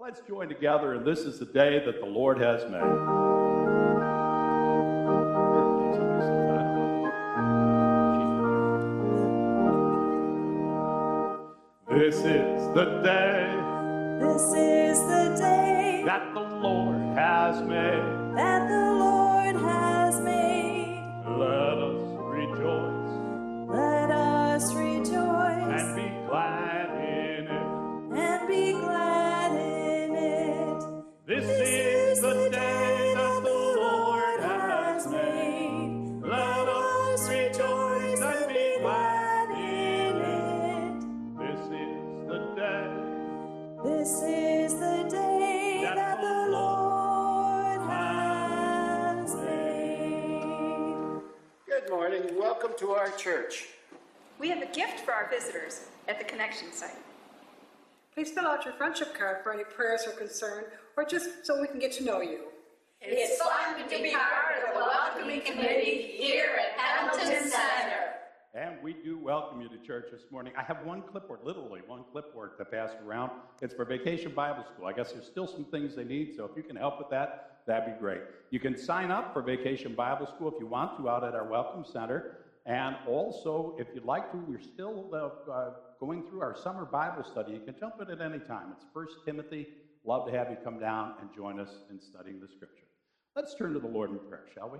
Let's join together, and this is the day that the Lord has made. This is the day This is the day that the Lord has made. that the Welcome to our church. We have a gift for our visitors at the connection site. Please fill out your friendship card for any prayers or concern, or just so we can get to know you. It's fun to be part of the welcoming committee here at Hamilton Center. And we do welcome you to church this morning. I have one clipboard, literally one clipboard to pass around. It's for Vacation Bible School. I guess there's still some things they need, so if you can help with that, that'd be great. You can sign up for Vacation Bible School if you want to out at our Welcome Center. And also, if you'd like to, we're still uh, uh, going through our summer Bible study. You can jump in at any time. It's First Timothy. Love to have you come down and join us in studying the Scripture. Let's turn to the Lord in prayer, shall we?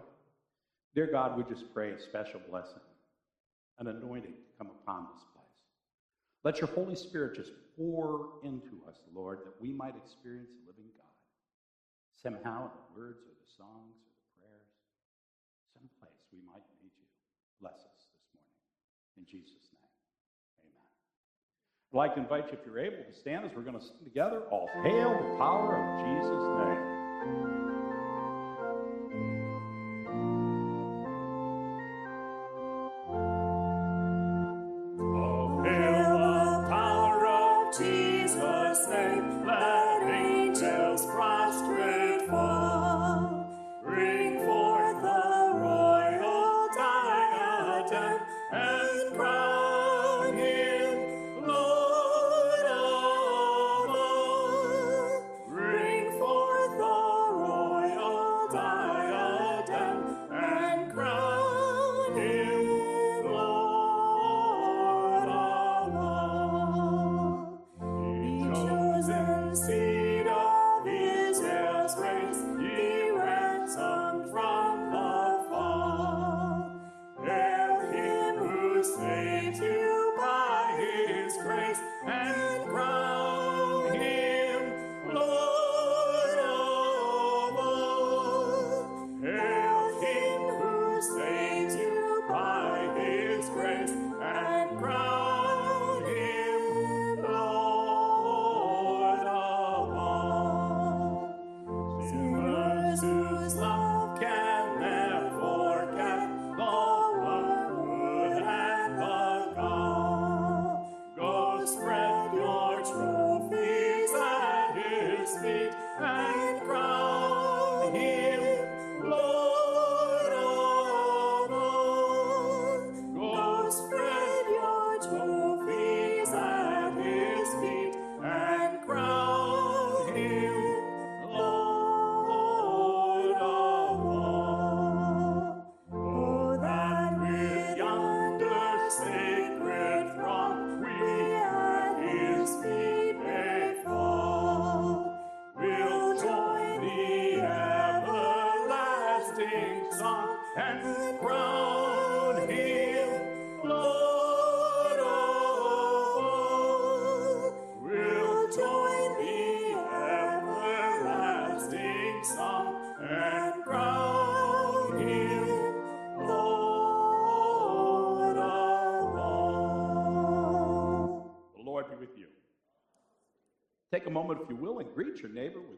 Dear God, we just pray a special blessing an anointing to come upon this place. Let your Holy Spirit just pour into us, Lord, that we might experience the living God. Somehow, in the words or the songs or the prayers, someplace we might meet you. Bless us this morning. In Jesus' name, amen. I'd like to invite you, if you're able, to stand as we're going to sing together, All Hail the Power of Jesus' Name. Greet your neighbor with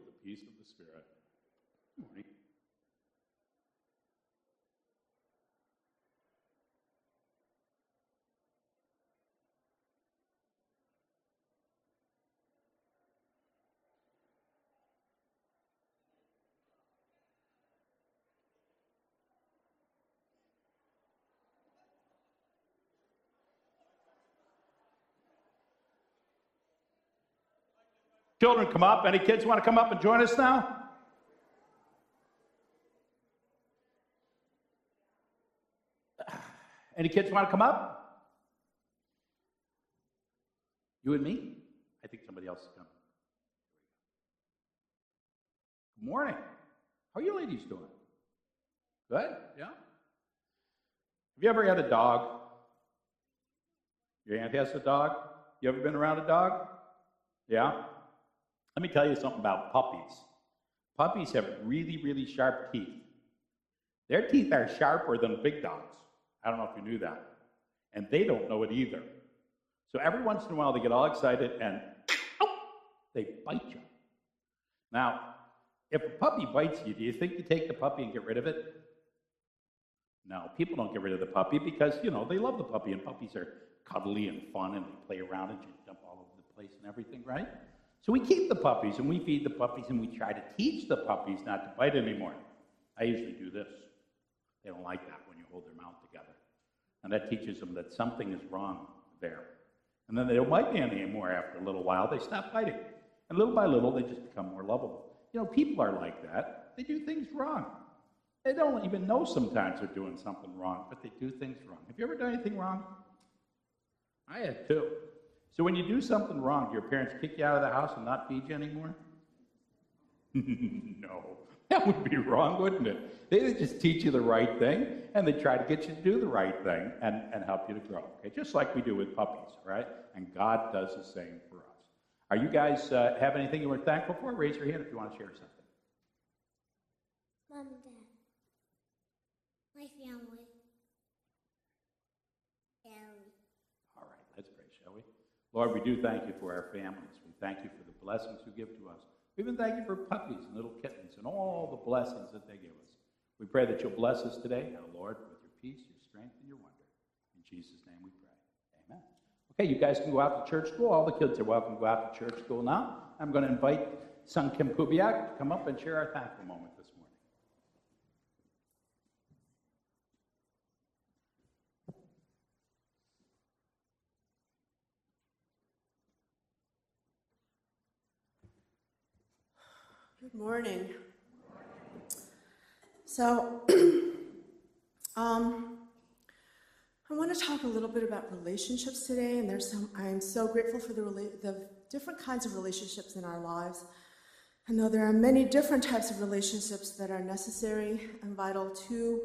Children, come up. Any kids want to come up and join us now? Any kids want to come up? You and me? I think somebody else is coming. Good morning. How are you ladies doing? Good? Yeah? Have you ever had a dog? Your aunt has a dog? You ever been around a dog? Yeah? Let me tell you something about puppies. Puppies have really, really sharp teeth. Their teeth are sharper than big dogs. I don't know if you knew that. And they don't know it either. So every once in a while they get all excited and oh, they bite you. Now, if a puppy bites you, do you think you take the puppy and get rid of it? No, people don't get rid of the puppy because, you know, they love the puppy and puppies are cuddly and fun and they play around and jump all over the place and everything, right? So we keep the puppies and we feed the puppies and we try to teach the puppies not to bite anymore. I usually do this. They don't like that when you hold their mouth together. And that teaches them that something is wrong there. And then they don't bite me anymore after a little while. They stop biting. And little by little, they just become more lovable. You know, people are like that. They do things wrong. They don't even know sometimes they're doing something wrong, but they do things wrong. Have you ever done anything wrong? I have too. So when you do something wrong, do your parents kick you out of the house and not feed you anymore? no. That would be wrong, wouldn't it? They just teach you the right thing and they try to get you to do the right thing and, and help you to grow. Okay, just like we do with puppies, right? And God does the same for us. Are you guys uh, have anything you were thankful for? Raise your hand if you want to share something. Mom and Dad. My family. And All right, let's pray, shall we? Lord, we do thank you for our families. We thank you for the blessings you give to us. We even thank you for puppies and little kittens and all the blessings that they give us. We pray that you'll bless us today, now, Lord, with your peace, your strength, and your wonder. In Jesus' name we pray. Amen. Okay, you guys can go out to church school. All the kids are welcome to go out to church school now. I'm going to invite Sun Kim Kubiak to come up and share our thankful moment this morning. Good morning. So, um, I want to talk a little bit about relationships today, and there's some. I am so grateful for the the different kinds of relationships in our lives. And though there are many different types of relationships that are necessary and vital to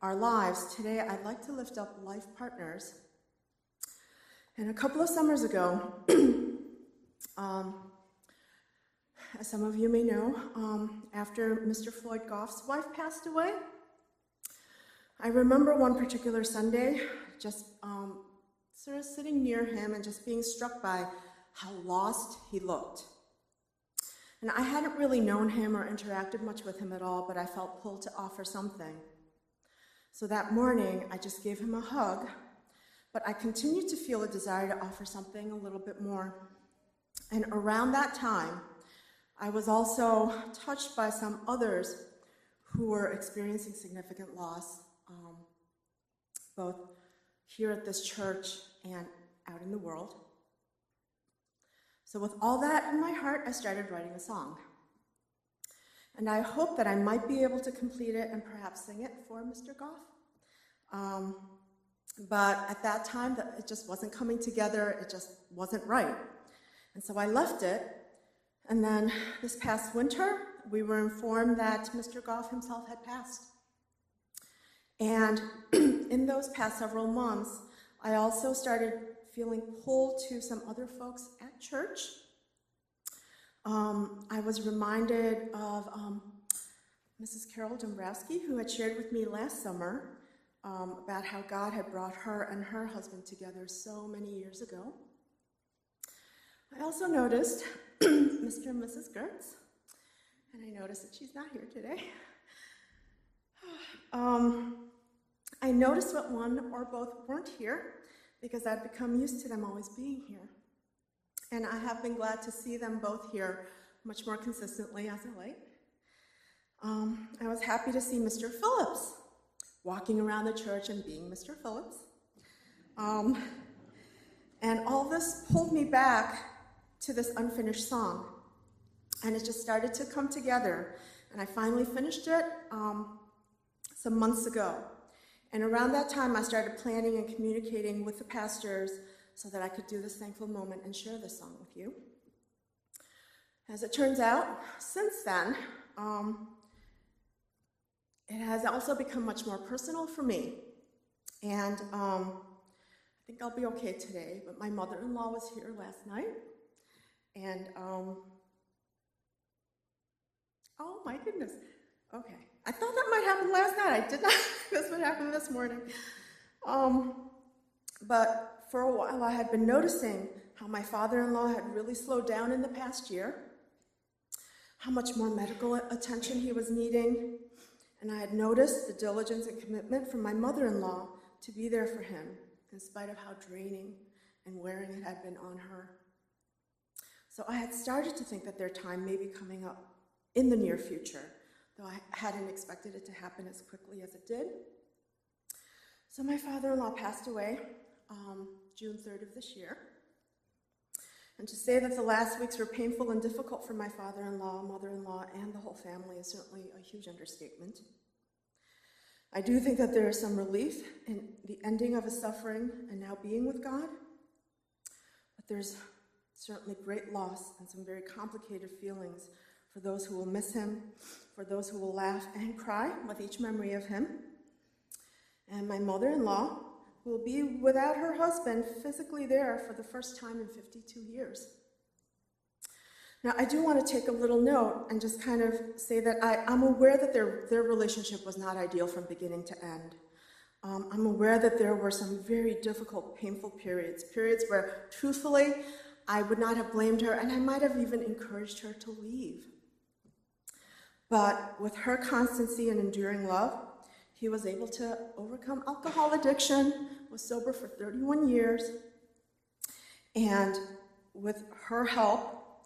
our lives, today I'd like to lift up life partners. And a couple of summers ago, um, as some of you may know, um, after Mr. Floyd Goff's wife passed away, I remember one particular Sunday just um, sort of sitting near him and just being struck by how lost he looked. And I hadn't really known him or interacted much with him at all, but I felt pulled to offer something. So that morning, I just gave him a hug, but I continued to feel a desire to offer something a little bit more. And around that time, I was also touched by some others who were experiencing significant loss, um, both here at this church and out in the world. So, with all that in my heart, I started writing a song. And I hope that I might be able to complete it and perhaps sing it for Mr. Goff. Um, but at that time, it just wasn't coming together, it just wasn't right. And so I left it and then this past winter, we were informed that Mr. Goff himself had passed. And in those past several months, I also started feeling pulled to some other folks at church. Um, I was reminded of um, Mrs. Carol Dombrowski, who had shared with me last summer um, about how God had brought her and her husband together so many years ago. I also noticed Mr. and Mrs. Gertz, and I noticed that she's not here today. Um, I noticed that one or both weren't here because I'd become used to them always being here. And I have been glad to see them both here much more consistently as of late. Um, I was happy to see Mr. Phillips walking around the church and being Mr. Phillips. Um, and all this pulled me back to this unfinished song. And it just started to come together. And I finally finished it um, some months ago. And around that time, I started planning and communicating with the pastors so that I could do this thankful moment and share this song with you. As it turns out, since then, um, it has also become much more personal for me. And um, I think I'll be okay today, but my mother in law was here last night. And, um, oh my goodness. Okay. I thought that might happen last night. I did not. That's what happened this morning. Um, but for a while, I had been noticing how my father in law had really slowed down in the past year, how much more medical attention he was needing, and I had noticed the diligence and commitment from my mother in law to be there for him, in spite of how draining and wearing it had been on her. So I had started to think that their time may be coming up in the near future, though I hadn't expected it to happen as quickly as it did. So my father in law passed away um, June 3rd of this year. And to say that the last weeks were painful and difficult for my father in law, mother in law, and the whole family is certainly a huge understatement. I do think that there is some relief in the ending of his suffering and now being with God, but there's certainly great loss and some very complicated feelings for those who will miss him, for those who will laugh and cry with each memory of him. And my mother in law, will be without her husband physically there for the first time in 52 years. Now, I do want to take a little note and just kind of say that I, am aware that their, their relationship was not ideal from beginning to end. Um, I'm aware that there were some very difficult, painful periods, periods where, truthfully, I would not have blamed her and I might have even encouraged her to leave. But with her constancy and enduring love, he was able to overcome alcohol addiction, was sober for 31 years, and with her help,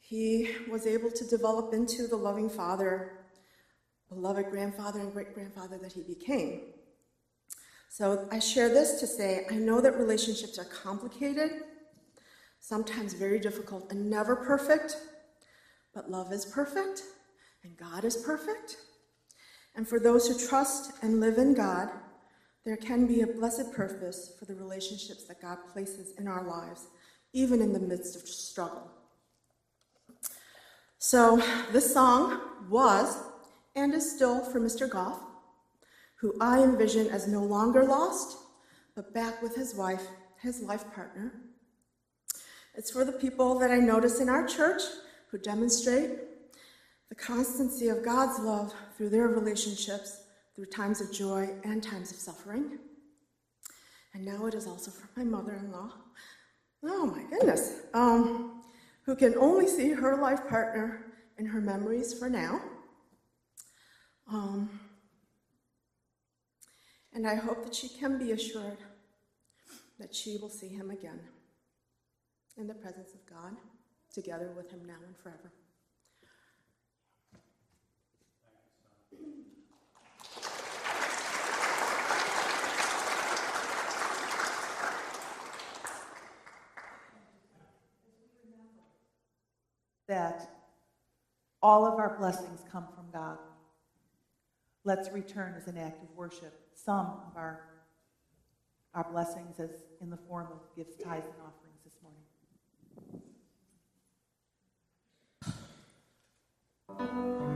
he was able to develop into the loving father, beloved grandfather, and great grandfather that he became. So I share this to say I know that relationships are complicated, sometimes very difficult, and never perfect, but love is perfect, and God is perfect. And for those who trust and live in God, there can be a blessed purpose for the relationships that God places in our lives, even in the midst of struggle. So, this song was and is still for Mr. Goff, who I envision as no longer lost, but back with his wife, his life partner. It's for the people that I notice in our church who demonstrate the constancy of God's love through their relationships, through times of joy and times of suffering. And now it is also for my mother in law. Oh my goodness. Um, who can only see her life partner in her memories for now. Um, and I hope that she can be assured that she will see him again in the presence of God, together with him now and forever. that all of our blessings come from God. Let's return as an act of worship some of our, our blessings as in the form of gifts, tithes, and offerings this morning.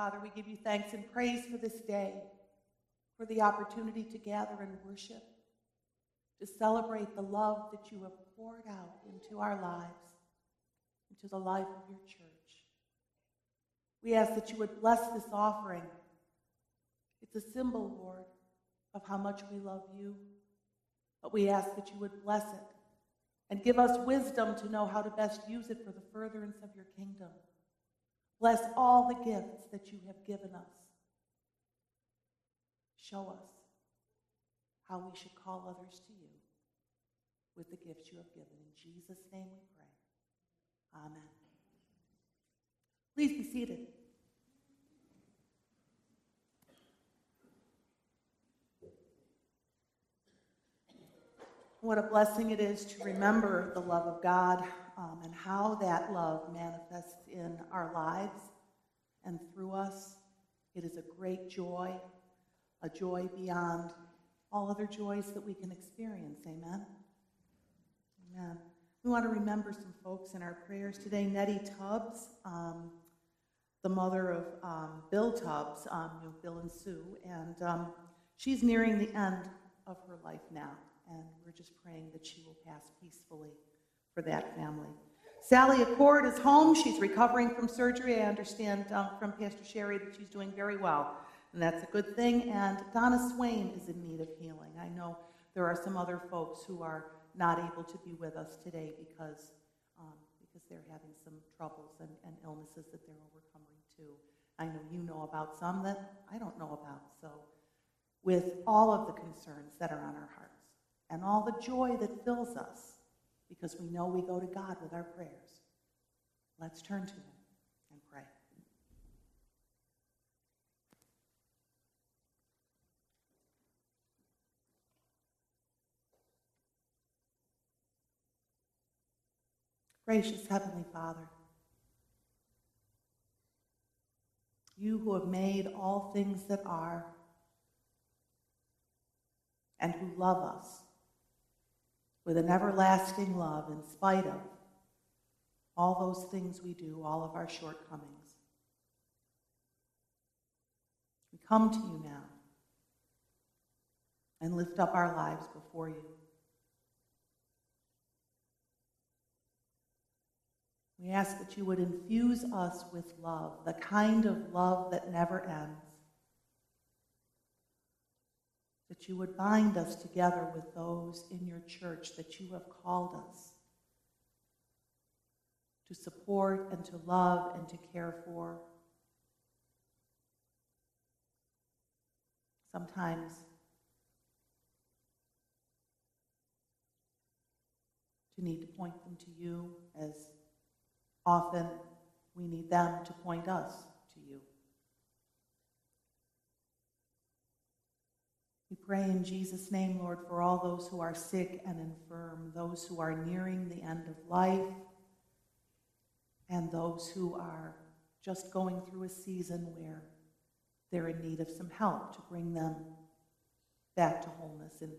Father, we give you thanks and praise for this day, for the opportunity to gather and worship, to celebrate the love that you have poured out into our lives, into the life of your church. We ask that you would bless this offering. It's a symbol, Lord, of how much we love you, but we ask that you would bless it and give us wisdom to know how to best use it for the furtherance of your kingdom. Bless all the gifts that you have given us. Show us how we should call others to you with the gifts you have given. In Jesus' name we pray. Amen. Please be seated. What a blessing it is to remember the love of God um, and how that love manifests in our lives and through us. It is a great joy, a joy beyond all other joys that we can experience. Amen. Amen. We want to remember some folks in our prayers today. Nettie Tubbs, um, the mother of um, Bill Tubbs, um, you know, Bill and Sue, and um, she's nearing the end of her life now, and we're just praying that she will pass peacefully for that family. Sally Accord is home. She's recovering from surgery. I understand um, from Pastor Sherry that she's doing very well, and that's a good thing. And Donna Swain is in need of healing. I know there are some other folks who are not able to be with us today because, um, because they're having some troubles and, and illnesses that they're overcoming too. I know you know about some that I don't know about. So, with all of the concerns that are on our hearts and all the joy that fills us, because we know we go to God with our prayers, let's turn to Him and pray. Gracious Heavenly Father, you who have made all things that are and who love us with an everlasting love in spite of all those things we do, all of our shortcomings. We come to you now and lift up our lives before you. We ask that you would infuse us with love, the kind of love that never ends. That you would bind us together with those in your church that you have called us to support and to love and to care for. Sometimes to need to point them to you as Often we need them to point us to you. We pray in Jesus' name, Lord, for all those who are sick and infirm, those who are nearing the end of life, and those who are just going through a season where they're in need of some help to bring them back to wholeness in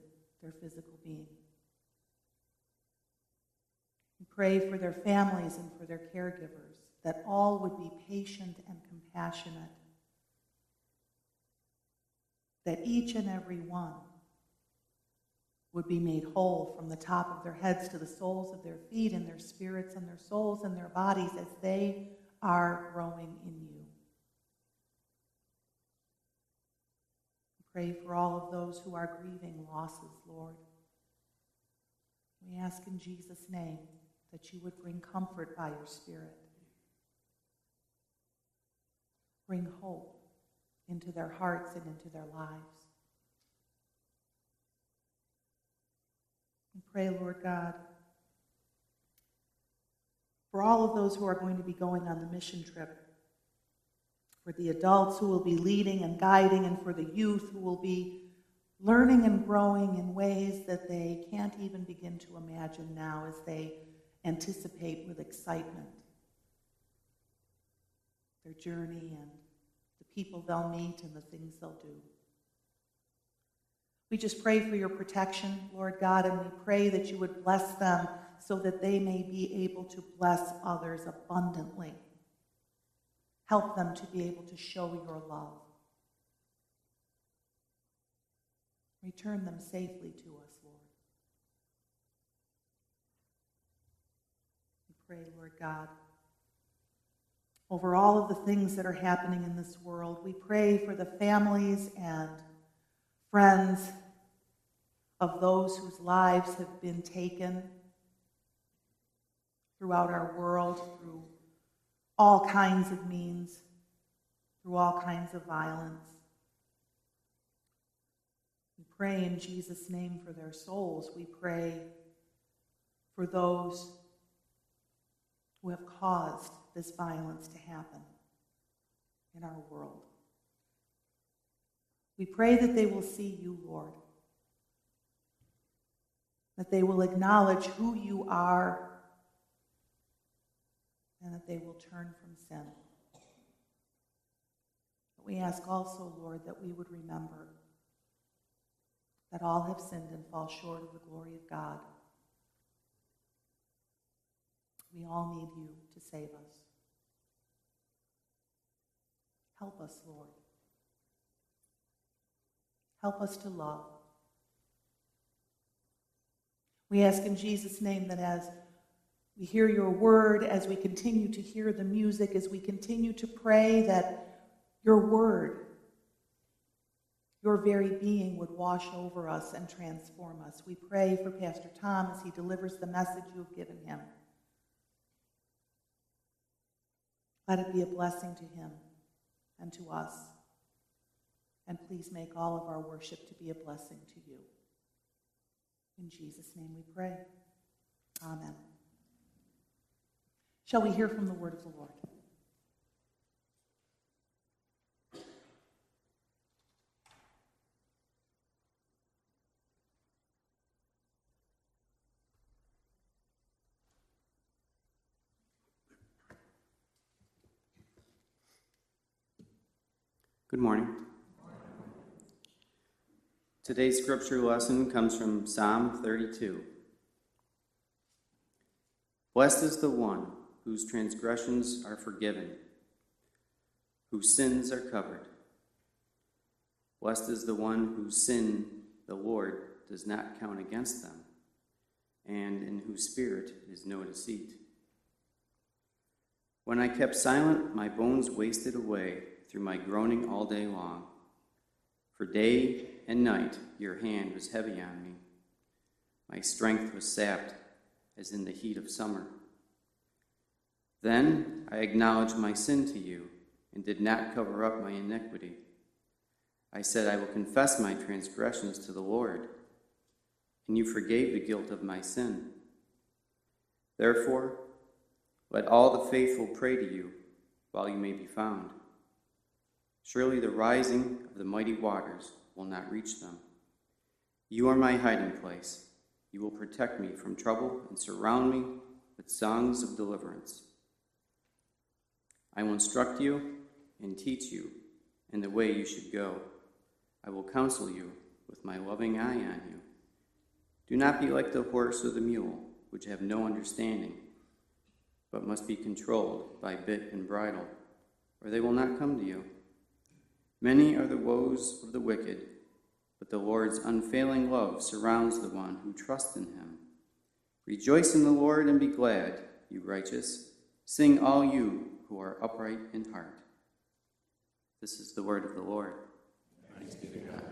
their physical being. We pray for their families and for their caregivers, that all would be patient and compassionate, that each and every one would be made whole from the top of their heads to the soles of their feet and their spirits and their souls and their bodies as they are growing in you. Pray for all of those who are grieving losses, Lord. We ask in Jesus' name that you would bring comfort by your Spirit. Bring hope into their hearts and into their lives. We pray, Lord God, for all of those who are going to be going on the mission trip, for the adults who will be leading and guiding, and for the youth who will be learning and growing in ways that they can't even begin to imagine now as they anticipate with excitement their journey and people they'll meet and the things they'll do. We just pray for your protection, Lord God, and we pray that you would bless them so that they may be able to bless others abundantly. Help them to be able to show your love. Return them safely to us. Lord. We pray, Lord God, over all of the things that are happening in this world. We pray for the families and friends of those whose lives have been taken throughout our world through all kinds of means, through all kinds of violence. We pray in Jesus' name for their souls. We pray for those who have caused this violence to happen in our world. We pray that they will see you, Lord, that they will acknowledge who you are, and that they will turn from sin. But we ask also, Lord, that we would remember that all have sinned and fall short of the glory of God. We all need you to save us. Help us, Lord. Help us to love. We ask in Jesus' name that as we hear your word, as we continue to hear the music, as we continue to pray, that your word, your very being would wash over us and transform us. We pray for Pastor Tom as he delivers the message you have given him. Let it be a blessing to him and to us. And please make all of our worship to be a blessing to you. In Jesus' name we pray. Amen. Shall we hear from the word of the Lord? Good morning. Today's scripture lesson comes from Psalm 32. Blessed is the one whose transgressions are forgiven, whose sins are covered. Blessed is the one whose sin the Lord does not count against them, and in whose spirit is no deceit. When I kept silent, my bones wasted away through my groaning all day long. For day and night your hand was heavy on me. My strength was sapped as in the heat of summer. Then I acknowledged my sin to you and did not cover up my iniquity. I said, I will confess my transgressions to the Lord, and you forgave the guilt of my sin. Therefore, let all the faithful pray to you while you may be found. Surely the rising of the mighty waters will not reach them. You are my hiding place. You will protect me from trouble and surround me with songs of deliverance. I will instruct you and teach you in the way you should go. I will counsel you with my loving eye on you. Do not be like the horse or the mule, which have no understanding, but must be controlled by bit and bridle, or they will not come to you. Many are the woes of the wicked, but the Lord's unfailing love surrounds the one who trusts in him. Rejoice in the Lord and be glad, you righteous. Sing, all you who are upright in heart. This is the word of the Lord. Thanks be to God.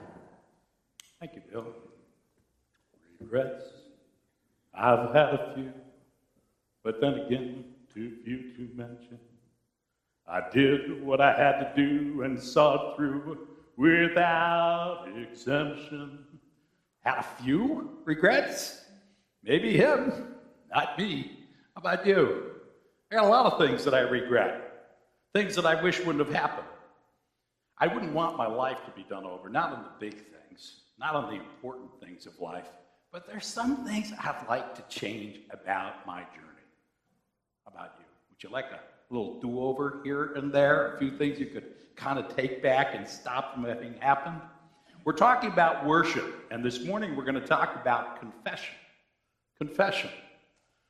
Thank you, Bill. Regrets. I've had a few, but then again, too few to mention. I did what I had to do and saw it through without exemption. Had a few regrets? Maybe him, not me. How about you? I got a lot of things that I regret, things that I wish wouldn't have happened. I wouldn't want my life to be done over, not on the big things, not on the important things of life, but there's some things I'd like to change about my journey. How about you? Would you like a little do over here and there? A few things you could kind of take back and stop from having happened? We're talking about worship, and this morning we're going to talk about confession. Confession.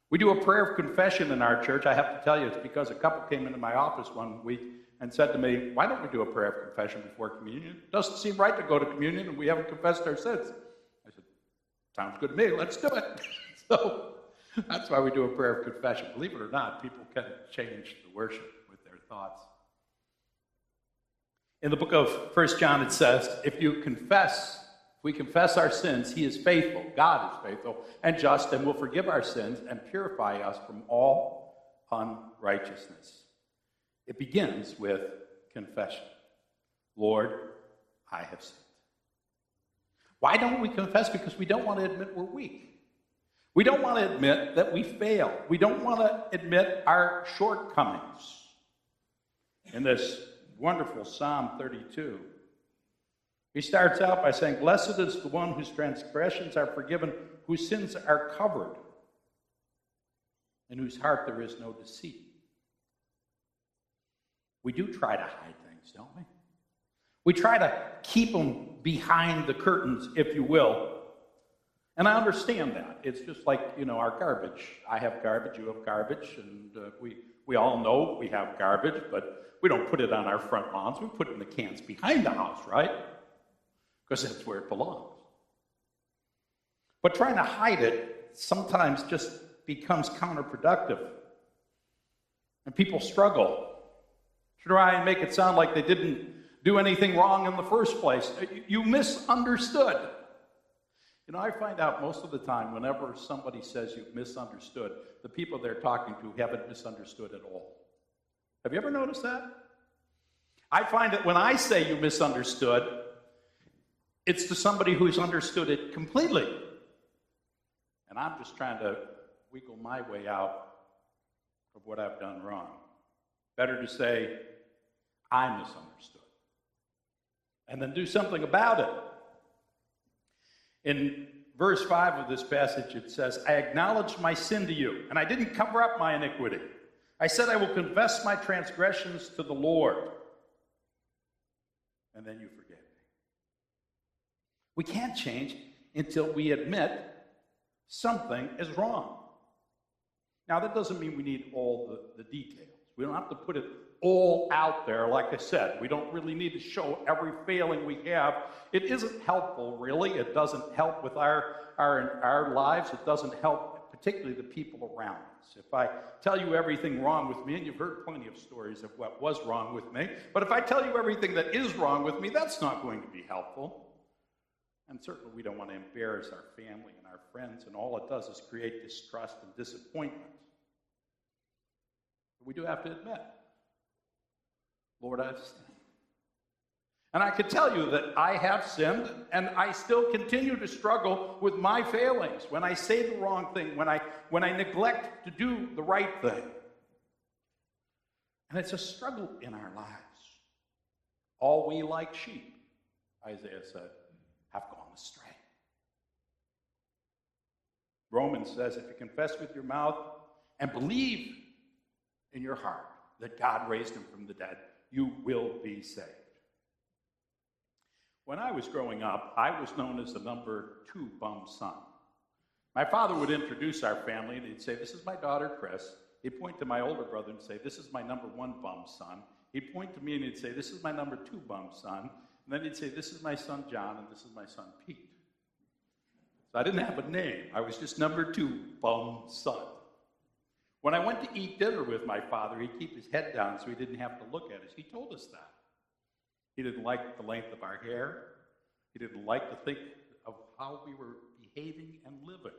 We do a prayer of confession in our church. I have to tell you, it's because a couple came into my office one week and said to me, Why don't we do a prayer of confession before communion? It doesn't seem right to go to communion and we haven't confessed our sins. I said, Sounds good to me. Let's do it. so that's why we do a prayer of confession. Believe it or not, people can change the worship with their thoughts. In the book of First John, it says, If you confess, if we confess our sins, he is faithful, God is faithful, and just, and will forgive our sins and purify us from all unrighteousness. It begins with confession Lord, I have sinned. Why don't we confess? Because we don't want to admit we're weak. We don't want to admit that we fail. We don't want to admit our shortcomings. In this wonderful Psalm 32, he starts out by saying, Blessed is the one whose transgressions are forgiven, whose sins are covered, in whose heart there is no deceit. We do try to hide things, don't we? We try to keep them behind the curtains, if you will. And I understand that. It's just like, you know, our garbage. I have garbage, you have garbage, and uh, we, we all know we have garbage, but we don't put it on our front lawns. We put it in the cans behind the house, right? Because that's where it belongs. But trying to hide it sometimes just becomes counterproductive. And people struggle to try and make it sound like they didn't do anything wrong in the first place. You misunderstood. You know, I find out most of the time whenever somebody says you've misunderstood, the people they're talking to haven't misunderstood at all. Have you ever noticed that? I find that when I say you misunderstood, it's to somebody who's understood it completely. And I'm just trying to wiggle my way out of what I've done wrong. Better to say, I misunderstood. And then do something about it. In verse 5 of this passage, it says, I acknowledge my sin to you, and I didn't cover up my iniquity. I said, I will confess my transgressions to the Lord. And then you forgave me. We can't change until we admit something is wrong. Now, that doesn't mean we need all the, the details. We don't have to put it all out there, like I said. We don't really need to show every failing we have. It isn't helpful, really. It doesn't help with our, our, our lives. It doesn't help, particularly the people around us. If I tell you everything wrong with me, and you've heard plenty of stories of what was wrong with me, but if I tell you everything that is wrong with me, that's not going to be helpful. And certainly we don't want to embarrass our family and our friends, and all it does is create distrust and disappointment. But we do have to admit Lord, I've sinned. And I can tell you that I have sinned and I still continue to struggle with my failings when I say the wrong thing, when I, when I neglect to do the right thing. And it's a struggle in our lives. All we like sheep, Isaiah said, have gone astray. Romans says if you confess with your mouth and believe in your heart that God raised him from the dead, you will be saved. When I was growing up, I was known as the number two bum son. My father would introduce our family and he'd say, This is my daughter, Chris. He'd point to my older brother and say, This is my number one bum son. He'd point to me and he'd say, This is my number two bum son. And then he'd say, This is my son, John, and this is my son, Pete. So I didn't have a name. I was just number two bum son. When I went to eat dinner with my father, he'd keep his head down so he didn't have to look at us. He told us that. He didn't like the length of our hair. He didn't like to think of how we were behaving and living.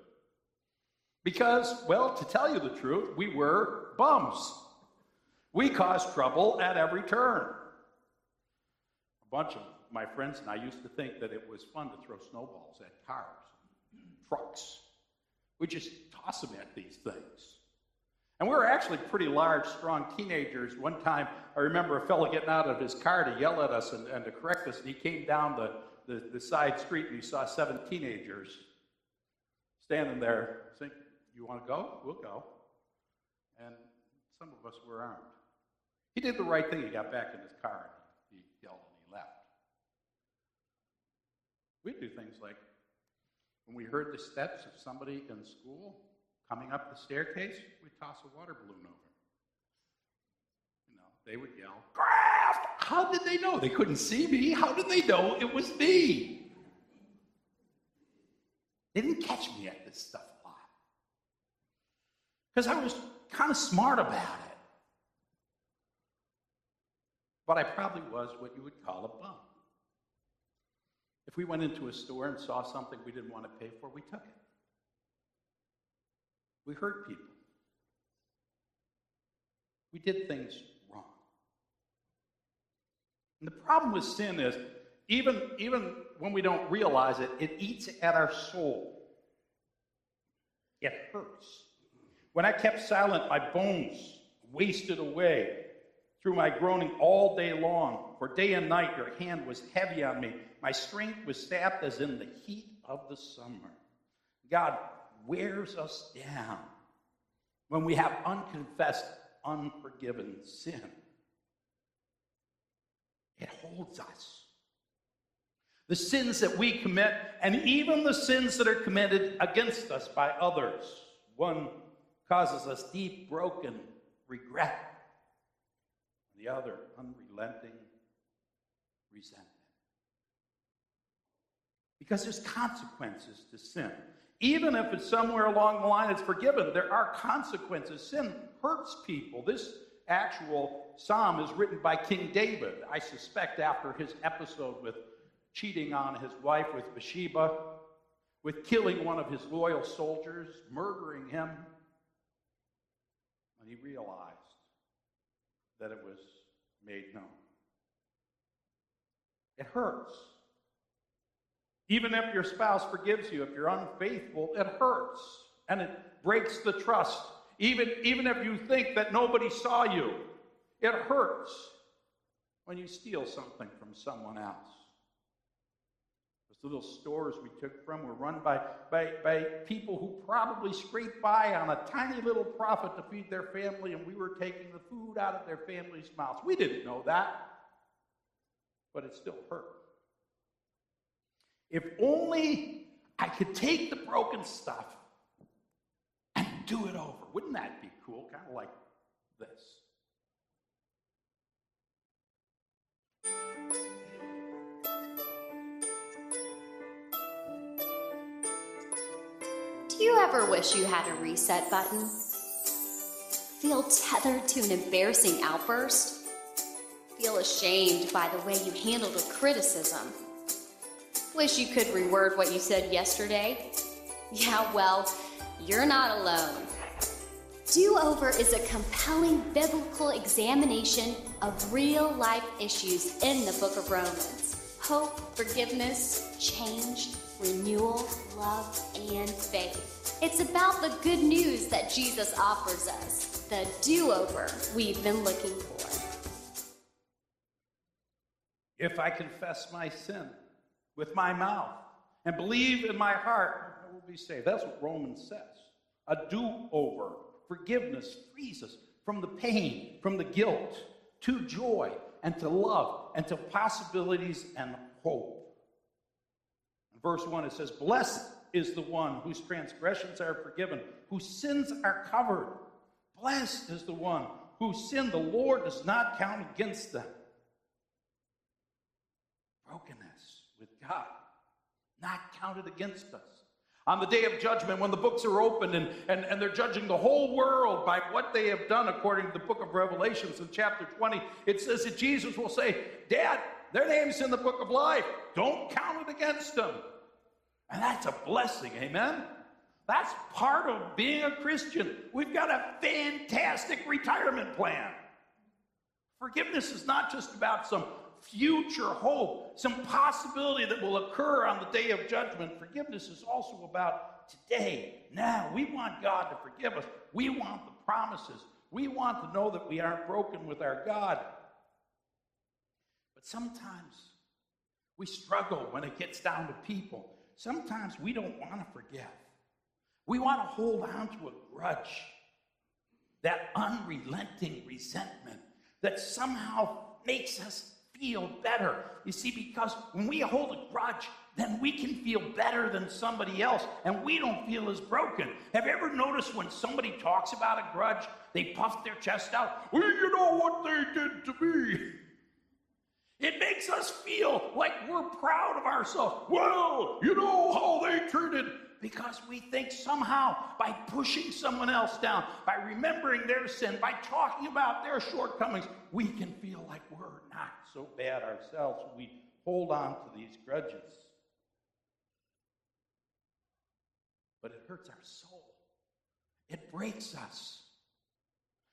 Because, well, to tell you the truth, we were bums. We caused trouble at every turn. A bunch of my friends and I used to think that it was fun to throw snowballs at cars, trucks. We just toss them at these things. And we were actually pretty large, strong teenagers. One time, I remember a fellow getting out of his car to yell at us and, and to correct us, and he came down the, the, the, side street and he saw seven teenagers standing there saying, You want to go? We'll go. And some of us were armed. He did the right thing. He got back in his car and he yelled and he left. We'd do things like when we heard the steps of somebody in school, Coming up the staircase, we'd toss a water balloon over. You know, they would yell, Kraft! How did they know? They couldn't see me. How did they know it was me? They didn't catch me at this stuff a lot. Because I was kind of smart about it. But I probably was what you would call a bum. If we went into a store and saw something we didn't want to pay for, we took it. We hurt people. We did things wrong. And the problem with sin is, even, even when we don't realize it, it eats at our soul. It hurts. When I kept silent, my bones wasted away through my groaning all day long. For day and night your hand was heavy on me. My strength was sapped as in the heat of the summer. God wears us down when we have unconfessed, unforgiven sin. It holds us. The sins that we commit, and even the sins that are committed against us by others. One causes us deep, broken regret, the other, unrelenting resentment. Because there's consequences to sin. Even if it's somewhere along the line it's forgiven, there are consequences. Sin hurts people. This actual psalm is written by King David, I suspect after his episode with cheating on his wife with Bathsheba, with killing one of his loyal soldiers, murdering him, when he realized that it was made known. It hurts. Even if your spouse forgives you, if you're unfaithful, it hurts and it breaks the trust. Even, even if you think that nobody saw you, it hurts when you steal something from someone else. Those little stores we took from were run by, by, by people who probably scraped by on a tiny little profit to feed their family, and we were taking the food out of their family's mouths. We didn't know that, but it still hurt. If only I could take the broken stuff and do it over. Wouldn't that be cool? Kind of like this. Do you ever wish you had a reset button? Feel tethered to an embarrassing outburst? Feel ashamed by the way you handled a criticism? Wish you could reword what you said yesterday? Yeah, well, you're not alone. Do Over is a compelling biblical examination of real life issues in the book of Romans hope, forgiveness, change, renewal, love, and faith. It's about the good news that Jesus offers us, the do over we've been looking for. If I confess my sin with my mouth and believe in my heart, I will be saved. That's what Romans says. A do over, forgiveness frees us from the pain, from the guilt, to joy, and to love, and to possibilities and hope. In verse 1, it says, Blessed is the one whose transgressions are forgiven, whose sins are covered. Blessed is the one whose sin the Lord does not count against them. Brokenness with God, not counted against us. On the day of judgment, when the books are opened and, and, and they're judging the whole world by what they have done, according to the book of Revelations in chapter 20, it says that Jesus will say, Dad, their name's in the book of life. Don't count it against them. And that's a blessing, amen? That's part of being a Christian. We've got a fantastic retirement plan. Forgiveness is not just about some future hope, some possibility that will occur on the day of judgment. Forgiveness is also about today, now. We want God to forgive us. We want the promises. We want to know that we aren't broken with our God. But sometimes we struggle when it gets down to people. Sometimes we don't want to forgive. We want to hold on to a grudge, that unrelenting resentment that somehow makes us feel better. You see, because when we hold a grudge, then we can feel better than somebody else and we don't feel as broken. Have you ever noticed when somebody talks about a grudge, they puff their chest out? Well, you know what they did to me. It makes us feel like we're proud of ourselves. Well, you know how they treated because we think somehow by pushing someone else down, by remembering their sin, by talking about their shortcomings, we can feel like we're not so bad ourselves. We hold on to these grudges. But it hurts our soul, it breaks us.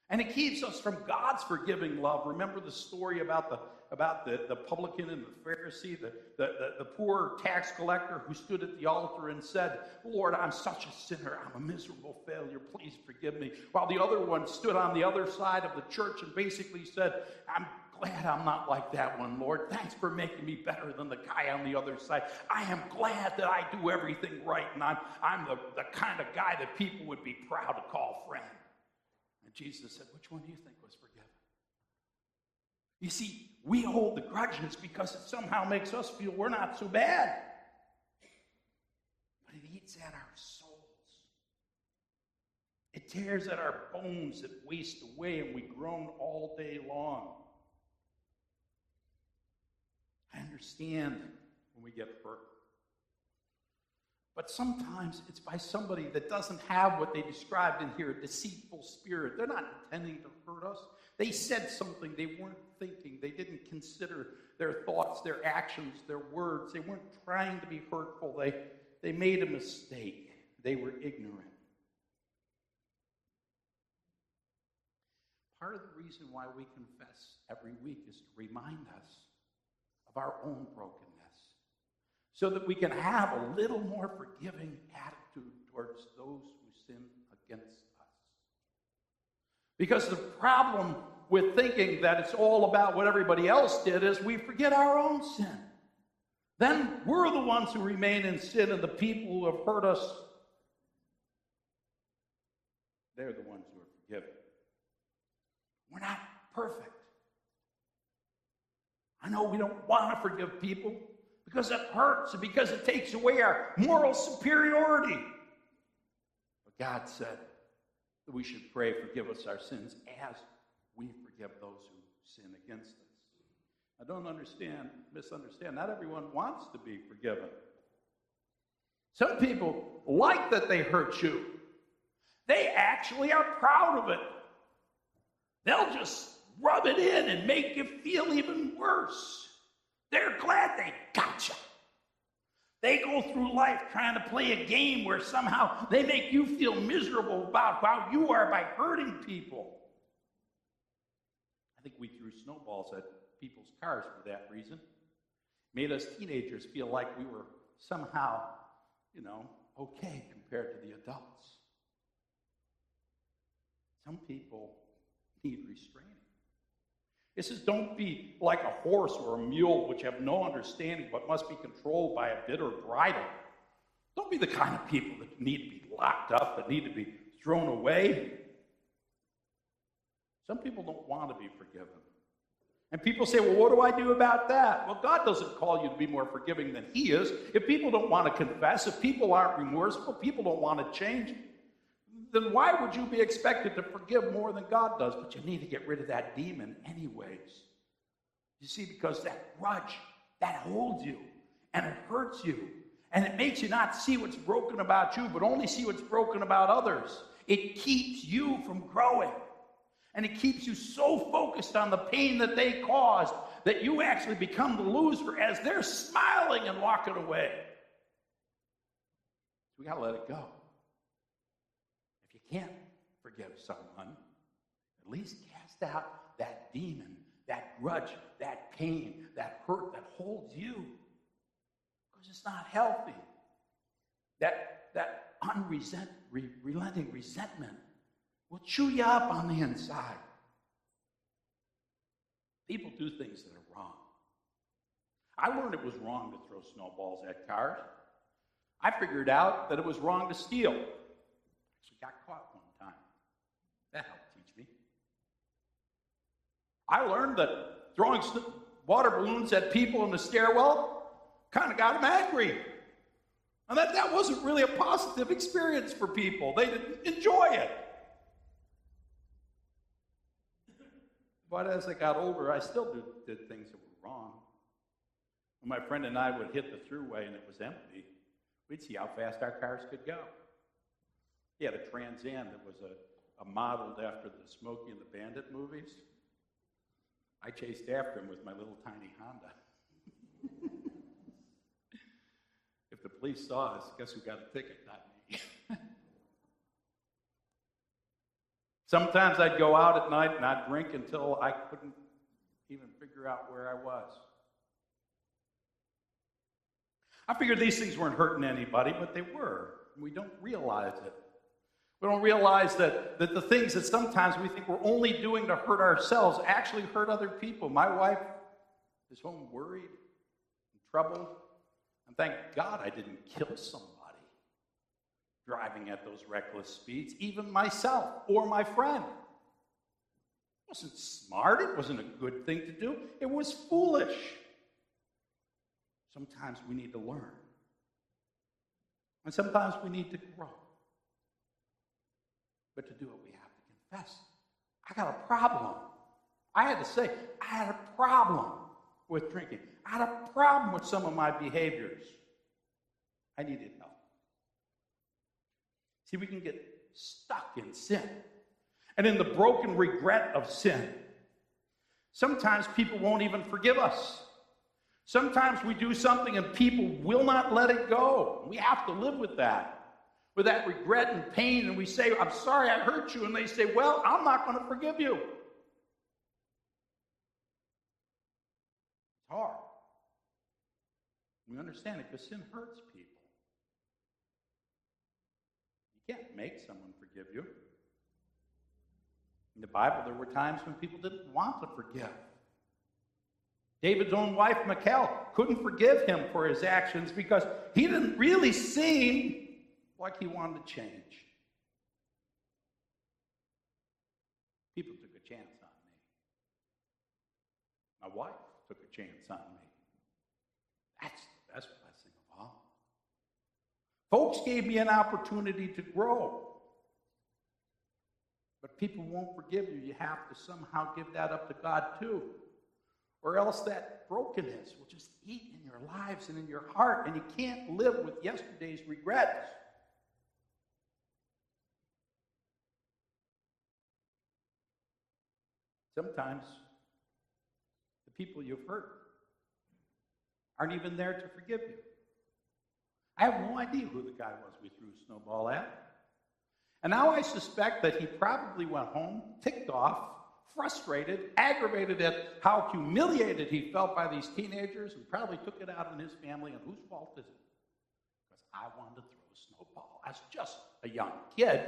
And it keeps us from God's forgiving love. Remember the story about the about the, the publican and the Pharisee, the, the, the, the poor tax collector who stood at the altar and said, Lord, I'm such a sinner. I'm a miserable failure. Please forgive me. While the other one stood on the other side of the church and basically said, I'm glad I'm not like that one, Lord. Thanks for making me better than the guy on the other side. I am glad that I do everything right, and I'm, I'm the, the kind of guy that people would be proud to call friend. And Jesus said, Which one do you think was forgiven? You see, we hold the grudges because it somehow makes us feel we're not so bad. But it eats at our souls. It tears at our bones that waste away and we groan all day long. I understand when we get hurt. But sometimes it's by somebody that doesn't have what they described in here a deceitful spirit. They're not intending to hurt us. They said something they weren't thinking. They didn't consider their thoughts, their actions, their words. They weren't trying to be hurtful. They, they made a mistake. They were ignorant. Part of the reason why we confess every week is to remind us our own brokenness so that we can have a little more forgiving attitude towards those who sin against us. Because the problem with thinking that it's all about what everybody else did is we forget our own sin. Then we're the ones who remain in sin, and the people who have hurt us, they're the ones who are forgiven. We're not perfect. I know we don't want to forgive people because it hurts and because it takes away our moral superiority. But God said that we should pray, forgive us our sins as we forgive those who sin against us. I don't understand, misunderstand. Not everyone wants to be forgiven. Some people like that they hurt you. They actually are proud of it. They'll just rub it in and make you feel even worse. They're glad they got you. They go through life trying to play a game where somehow they make you feel miserable about how you are by hurting people. I think we threw snowballs at people's cars for that reason. Made us teenagers feel like we were somehow, you know, okay compared to the adults. Some people need restraining. It says, don't be like a horse or a mule which have no understanding but must be controlled by a bit or bridle. Don't be the kind of people that need to be locked up, that need to be thrown away. Some people don't want to be forgiven. And people say, well, what do I do about that? Well, God doesn't call you to be more forgiving than He is. If people don't want to confess, if people aren't remorseful, people don't want to change, then why would you be expected to forgive more than God does? But you need to get rid of that demon, anyways. You see, because that grudge, that holds you and it hurts you. And it makes you not see what's broken about you, but only see what's broken about others. It keeps you from growing. And it keeps you so focused on the pain that they caused that you actually become the loser as they're smiling and walking away. We got to let it go. Can't forgive someone, at least cast out that demon, that grudge, that pain, that hurt that holds you. Because it's not healthy. That, that unrelenting resentment will chew you up on the inside. People do things that are wrong. I learned it was wrong to throw snowballs at cars. I figured out that it was wrong to steal. Got caught one time. That helped teach me. I learned that throwing water balloons at people in the stairwell kind of got them angry. And that, that wasn't really a positive experience for people. They didn't enjoy it. But as I got older, I still did, did things that were wrong. When my friend and I would hit the throughway and it was empty, we'd see how fast our cars could go. He had a Trans Am that was a, a modeled after the Smokey and the Bandit movies. I chased after him with my little tiny Honda. if the police saw us, guess who got a ticket? Not me. Sometimes I'd go out at night and I'd drink until I couldn't even figure out where I was. I figured these things weren't hurting anybody, but they were. We don't realize it. We don't realize that, that the things that sometimes we think we're only doing to hurt ourselves actually hurt other people. My wife is home worried and troubled. And thank God I didn't kill somebody driving at those reckless speeds, even myself or my friend. It wasn't smart, it wasn't a good thing to do, it was foolish. Sometimes we need to learn. And sometimes we need to grow. But to do it, we have to confess. I got a problem. I had to say, I had a problem with drinking. I had a problem with some of my behaviors. I needed help. See, we can get stuck in sin and in the broken regret of sin. Sometimes people won't even forgive us. Sometimes we do something and people will not let it go. We have to live with that, with that regret and pain. And we say, I'm sorry I hurt you. And they say, Well, I'm not going to forgive you. It's hard. We understand it because sin hurts people. You can't make someone forgive you. In the Bible, there were times when people didn't want to forgive. David's own wife, Michal, couldn't forgive him for his actions because he didn't really seem like he wanted to change. People took a chance on me. My wife took a chance on me. That's the best blessing of all. Folks gave me an opportunity to grow. But people won't forgive you. You have to somehow give that up to God too or else that brokenness will just eat in your lives and in your heart, and you can't live with yesterday's regrets. Sometimes the people you've hurt aren't even there to forgive you. I have no idea who the guy was we threw a snowball at. And now I suspect that he probably went home, ticked off, frustrated, aggravated at how humiliated he felt by these teenagers and probably took it out on his family. And whose fault is it? Because I wanted to throw a snowball as just a young kid.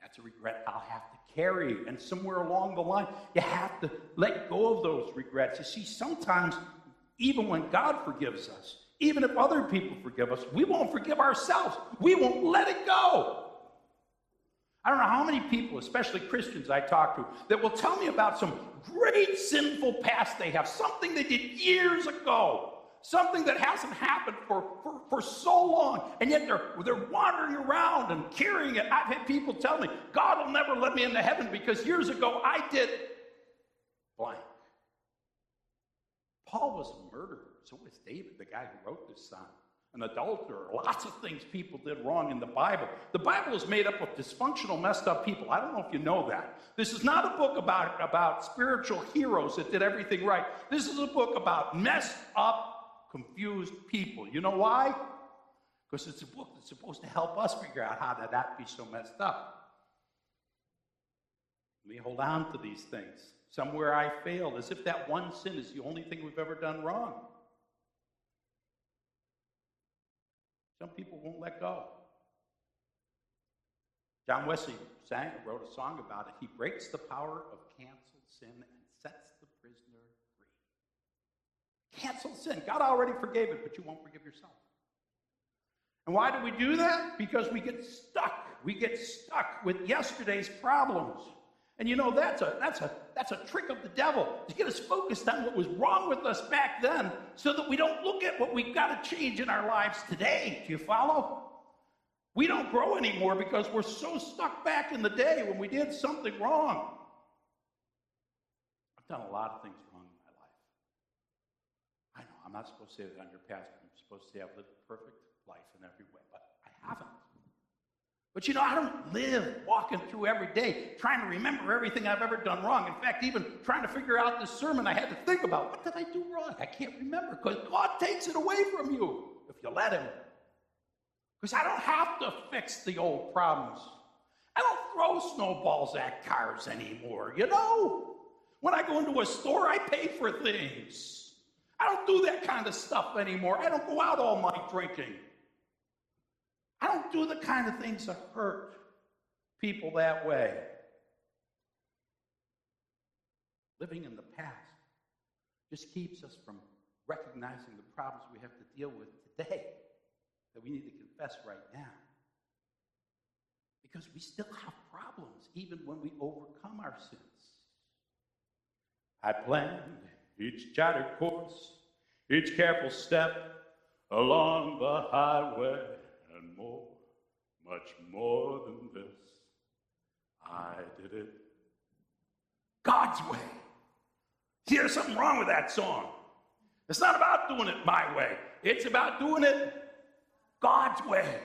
That's a regret I'll have to carry. And somewhere along the line, you have to let go of those regrets. You see, sometimes, even when God forgives us, even if other people forgive us, we won't forgive ourselves. We won't let it go. I don't know how many people, especially Christians I talk to, that will tell me about some great sinful past they have, something they did years ago, something that hasn't happened for, for, for so long, and yet they're, they're wandering around and carrying it. I've had people tell me, God will never let me into heaven because years ago I did blank. Paul was a murderer, so was David, the guy who wrote this psalm an adulterer, lots of things people did wrong in the Bible. The Bible is made up of dysfunctional, messed up people. I don't know if you know that. This is not a book about, about spiritual heroes that did everything right. This is a book about messed up, confused people. You know why? Because it's a book that's supposed to help us figure out how to not be so messed up. We hold on to these things. Somewhere I failed, as if that one sin is the only thing we've ever done wrong. Some people won't let go. John Wesley sang, wrote a song about it. He breaks the power of canceled sin and sets the prisoner free. Canceled sin. God already forgave it, but you won't forgive yourself. And why do we do that? Because we get stuck. We get stuck with yesterday's problems. And you know, that's a, that's, a, that's a trick of the devil to get us focused on what was wrong with us back then so that we don't look at what we've got to change in our lives today. Do you follow? We don't grow anymore because we're so stuck back in the day when we did something wrong. I've done a lot of things wrong in my life. I know, I'm not supposed to say that on your pastor. I'm supposed to say I've lived a perfect life in every way, but I haven't. But you know, I don't live walking through every day trying to remember everything I've ever done wrong. In fact, even trying to figure out this sermon, I had to think about what did I do wrong? I can't remember because God takes it away from you if you let Him. Because I don't have to fix the old problems. I don't throw snowballs at cars anymore, you know? When I go into a store, I pay for things. I don't do that kind of stuff anymore. I don't go out all night drinking. I don't do the kind of things that hurt people that way. Living in the past just keeps us from recognizing the problems we have to deal with today that we need to confess right now. Because we still have problems even when we overcome our sins. I planned each charted course, each careful step along the highway, and more, much more than this. I did it God's way. See, there's something wrong with that song. It's not about doing it my way, it's about doing it God's way.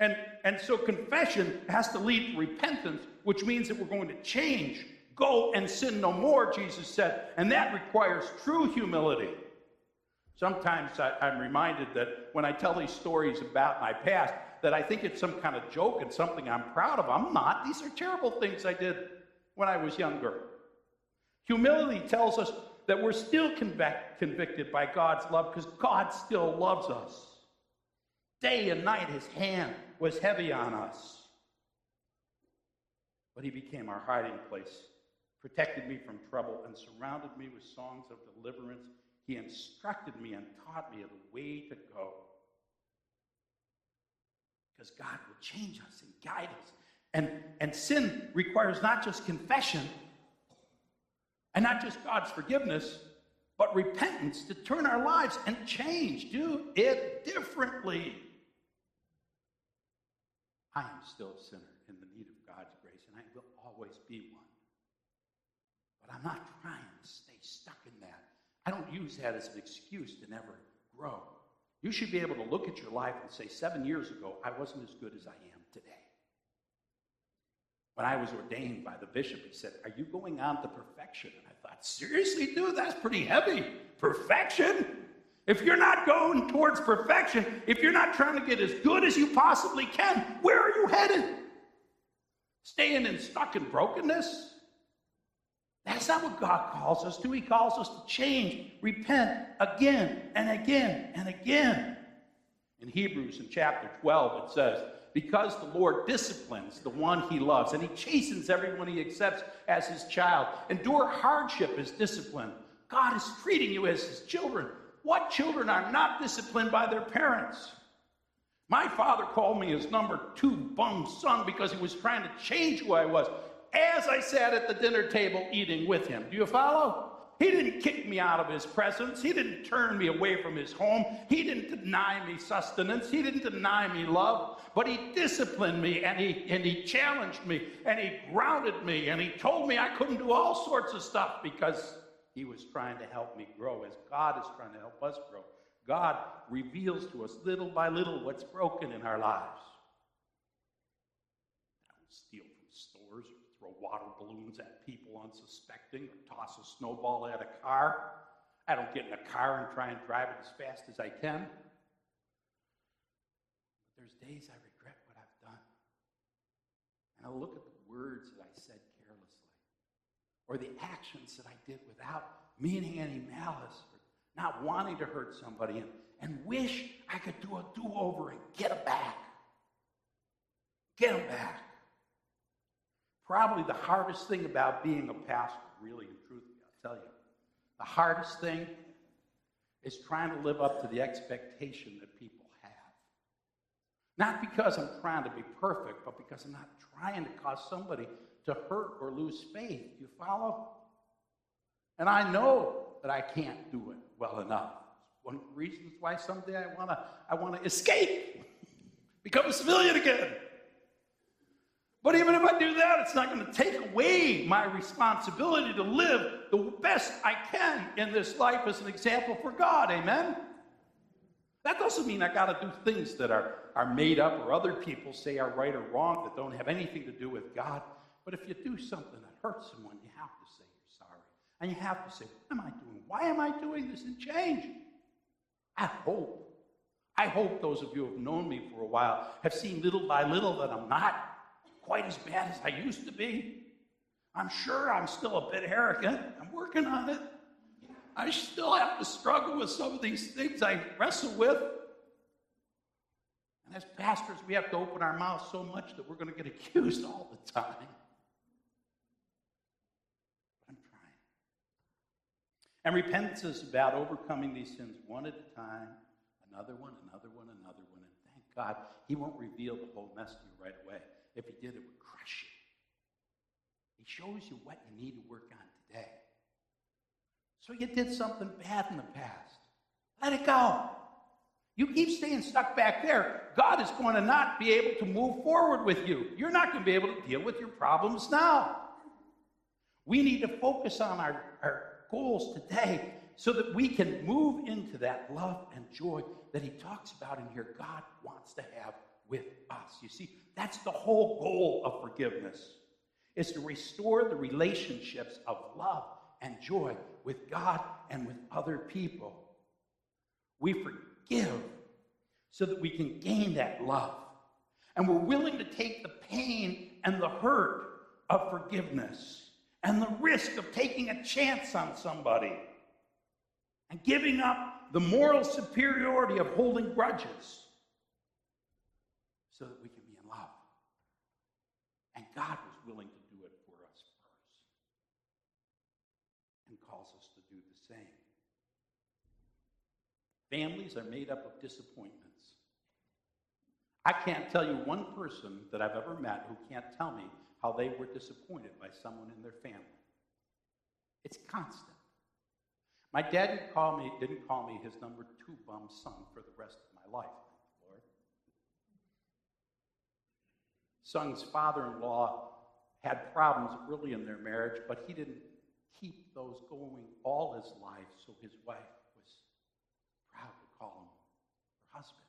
And, and so confession has to lead to repentance, which means that we're going to change. Go and sin no more, Jesus said. And that requires true humility. Sometimes I, I'm reminded that when I tell these stories about my past, that I think it's some kind of joke and something I'm proud of. I'm not. These are terrible things I did when I was younger. Humility tells us that we're still convic- convicted by God's love because God still loves us. Day and night, his hand was heavy on us. But he became our hiding place, protected me from trouble, and surrounded me with songs of deliverance. He instructed me and taught me the way to go. Because God will change us and guide us. And, and sin requires not just confession and not just God's forgiveness, but repentance to turn our lives and change, do it differently. I am still a sinner in the need of God's grace, and I will always be one. But I'm not trying to stay stuck in that. I don't use that as an excuse to never grow. You should be able to look at your life and say, seven years ago, I wasn't as good as I am today. When I was ordained by the bishop, he said, Are you going on to perfection? And I thought, Seriously, dude, that's pretty heavy. Perfection? If you're not going towards perfection, if you're not trying to get as good as you possibly can, where are you headed? Staying in stuck in brokenness? That's not what God calls us to. He calls us to change, repent again and again and again. In Hebrews, in chapter 12, it says, Because the Lord disciplines the one he loves, and he chastens everyone he accepts as his child. Endure hardship as discipline. God is treating you as his children. What children are not disciplined by their parents? My father called me his number two bum son because he was trying to change who I was as I sat at the dinner table eating with him. Do you follow? He didn't kick me out of his presence. He didn't turn me away from his home. He didn't deny me sustenance. He didn't deny me love. But he disciplined me and he, and he challenged me and he grounded me and he told me I couldn't do all sorts of stuff because he was trying to help me grow as God is trying to help us grow. God reveals to us little by little what's broken in our lives. Don't steal from stores or throw water balloons at people unsuspecting or toss a snowball at a car. I don't get in a car and try and drive it as fast as I can. But there's days I regret what I've done. And I look at the words that I said carelessly or the actions that I did without meaning any malice or not wanting to hurt somebody and, and wish I could do a do over and get them back. Get them back. Probably the hardest thing about being a pastor, really and truthfully, I'll tell you, the hardest thing is trying to live up to the expectation that people have. Not because I'm trying to be perfect, but because I'm not trying to cause somebody to hurt or lose faith. You follow? And I know that I can't do it well enough. One of the reasons why someday I want to I want to escape, become a civilian again. But even if I do that, it's not going to take away my responsibility to live the best I can in this life as an example for God. Amen? That doesn't mean I got to do things that are, are made up or other people say are right or wrong that don't have anything to do with God. But if you do something that hurts someone, you have to say you're sorry. And you have to say, What am I doing? Why am I doing this? And change. I hope. I hope those of you who have known me for a while have seen little by little that I'm not quite as bad as I used to be. I'm sure I'm still a bit arrogant. I'm working on it. I still have to struggle with some of these things I wrestle with. And as pastors, we have to open our mouths so much that we're going to get accused all the time. But I'm trying. And repentance is about overcoming these sins one at a time, another one, another one, another one. And thank God He won't reveal the whole mess to you right away. If He did, it would crush you. He shows you what you need to work on today. So you did something bad in the past. Let it go. You keep staying stuck back there, God is going to not be able to move forward with you. You're not going to be able to deal with your problems now. We need to focus on our, our goals today so that we can move into that love and joy that he talks about in here. God wants to have with us. You see, that's the whole goal of forgiveness is to restore the relationships of love and joy with God and with other people. We forgive so that we can gain that love. And we're willing to take the pain and the hurt of forgiveness and the risk of taking a chance on somebody and giving up the moral superiority of holding grudges so that we can be in love. And God was willing to do it for us first and calls us to do the same. Families are made up of disappointments. I can't tell you one person that I've ever met who can't tell me how they were disappointed by someone in their family. It's constant. My dad didn't call me, didn't call me his number two bum son for the rest of my life, Lord. Son's father-in-law had problems early in their marriage, but he didn't keep those going all his life, so his wife was proud to call him her husband.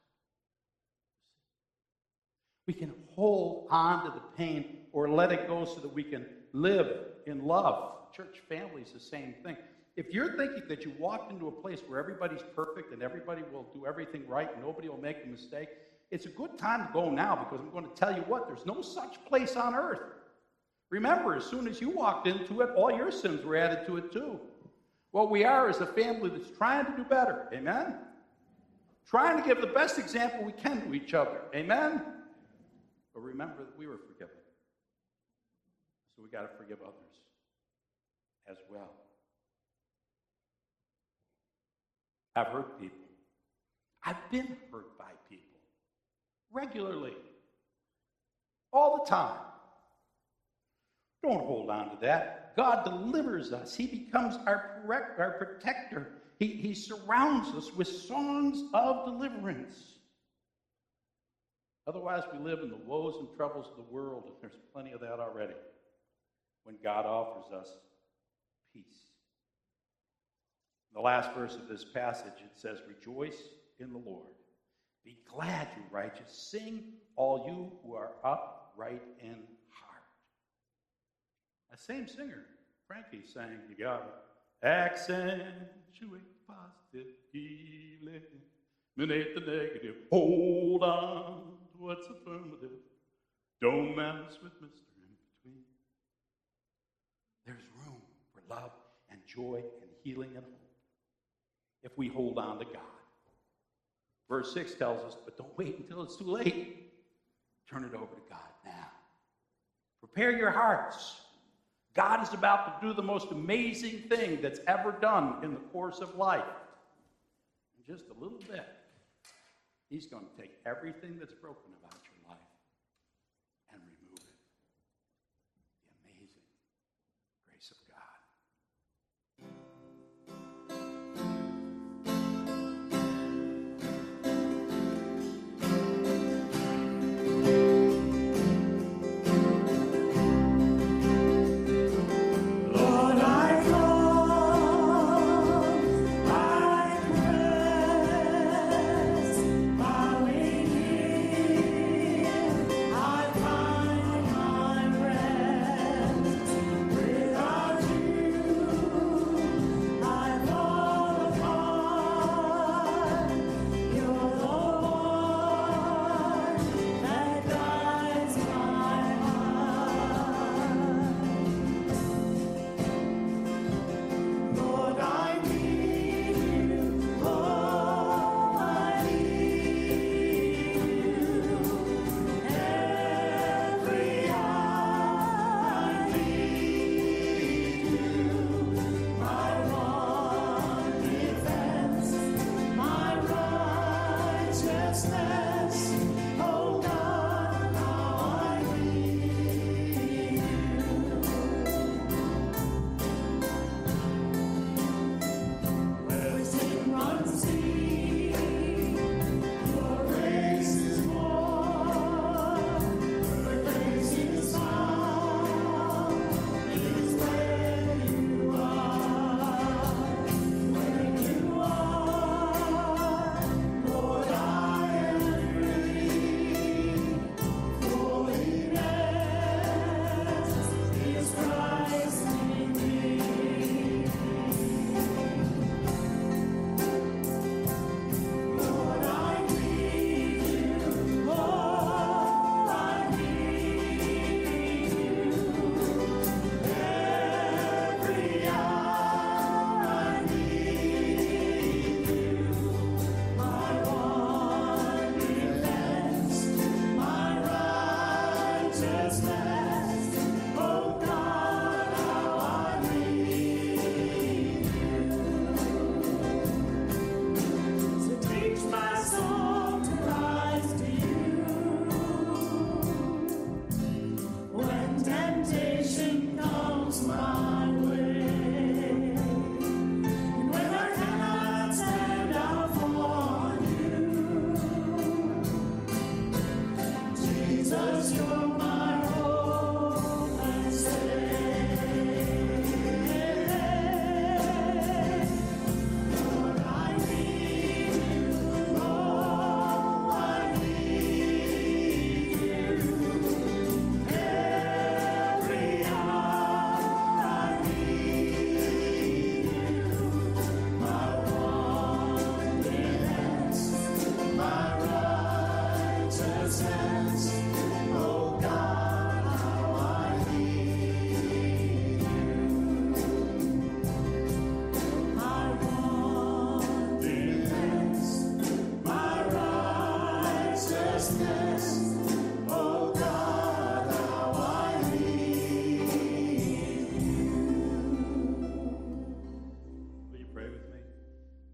We can hold on to the pain or let it go so that we can live in love. Church family is the same thing. If you're thinking that you walked into a place where everybody's perfect and everybody will do everything right and nobody will make a mistake, it's a good time to go now because I'm going to tell you what, there's no such place on earth. Remember, as soon as you walked into it, all your sins were added to it too. What we are is a family that's trying to do better. Amen? Trying to give the best example we can to each other. Amen? But remember that we were forgiven. So we got to forgive others as well. I've hurt people. I've been hurt regularly, all the time. Don't hold on to that. God delivers us. He becomes our, our protector. He, he surrounds us with songs of deliverance. Otherwise, we live in the woes and troubles of the world, and there's plenty of that already. When God offers us peace. In the last verse of this passage, it says, Rejoice in the Lord. Be glad, you righteous. Sing, all you who are upright in heart. That same singer, Frankie, sang together. Accentuate the positive healing. Minate the negative. Hold on to what's affirmative. Don't mess with Mr. In between. There's room for love and joy and healing and hope if we hold on to God. Verse 6 tells us, but don't wait until it's too late. Turn it over to God now. Prepare your hearts. God is about to do the most amazing thing that's ever done in the course of life. In just a little bit, He's going to take everything that's broken about